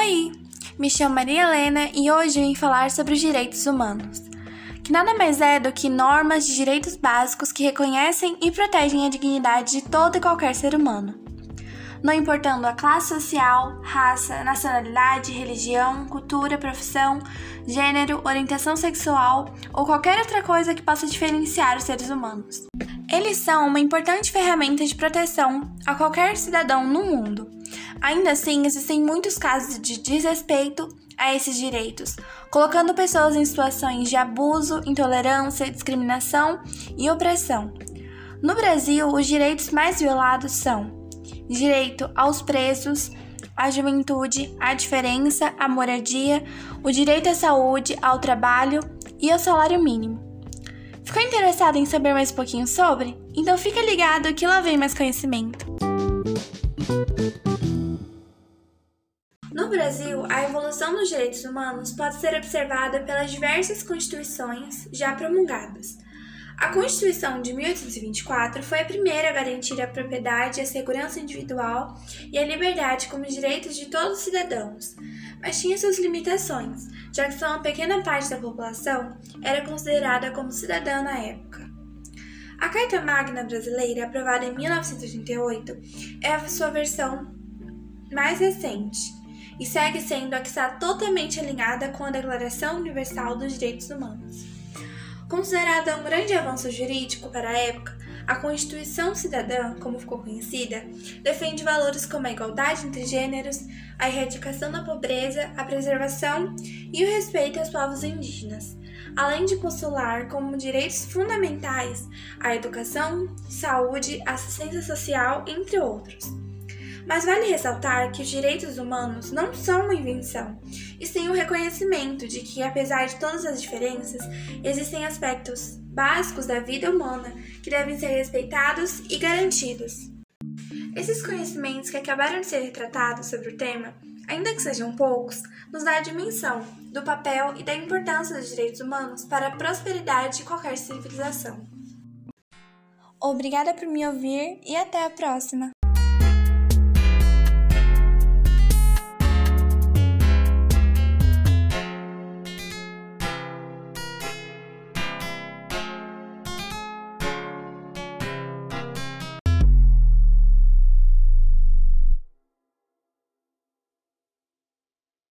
Oi, me chamo Maria Helena e hoje vim falar sobre os direitos humanos, que nada mais é do que normas de direitos básicos que reconhecem e protegem a dignidade de todo e qualquer ser humano. Não importando a classe social, raça, nacionalidade, religião, cultura, profissão, gênero, orientação sexual ou qualquer outra coisa que possa diferenciar os seres humanos. Eles são uma importante ferramenta de proteção a qualquer cidadão no mundo Ainda assim, existem muitos casos de desrespeito a esses direitos, colocando pessoas em situações de abuso, intolerância, discriminação e opressão. No Brasil, os direitos mais violados são direito aos presos, à juventude, à diferença, à moradia, o direito à saúde, ao trabalho e ao salário mínimo. Ficou interessado em saber mais um pouquinho sobre? Então fica ligado que lá vem mais conhecimento. No Brasil, a evolução dos direitos humanos pode ser observada pelas diversas constituições já promulgadas. A Constituição de 1824 foi a primeira a garantir a propriedade, a segurança individual e a liberdade como direitos de todos os cidadãos, mas tinha suas limitações, já que só uma pequena parte da população era considerada como cidadã na época. A Carta Magna Brasileira, aprovada em 1938, é a sua versão mais recente e segue sendo a que está totalmente alinhada com a Declaração Universal dos Direitos Humanos. Considerada um grande avanço jurídico para a época, a Constituição Cidadã, como ficou conhecida, defende valores como a igualdade entre gêneros, a erradicação da pobreza, a preservação e o respeito aos povos indígenas, além de postular como direitos fundamentais a educação, saúde, assistência social, entre outros. Mas vale ressaltar que os direitos humanos não são uma invenção, e sim o reconhecimento de que, apesar de todas as diferenças, existem aspectos básicos da vida humana que devem ser respeitados e garantidos. Esses conhecimentos que acabaram de ser retratados sobre o tema, ainda que sejam poucos, nos dá a dimensão do papel e da importância dos direitos humanos para a prosperidade de qualquer civilização. Obrigada por me ouvir e até a próxima!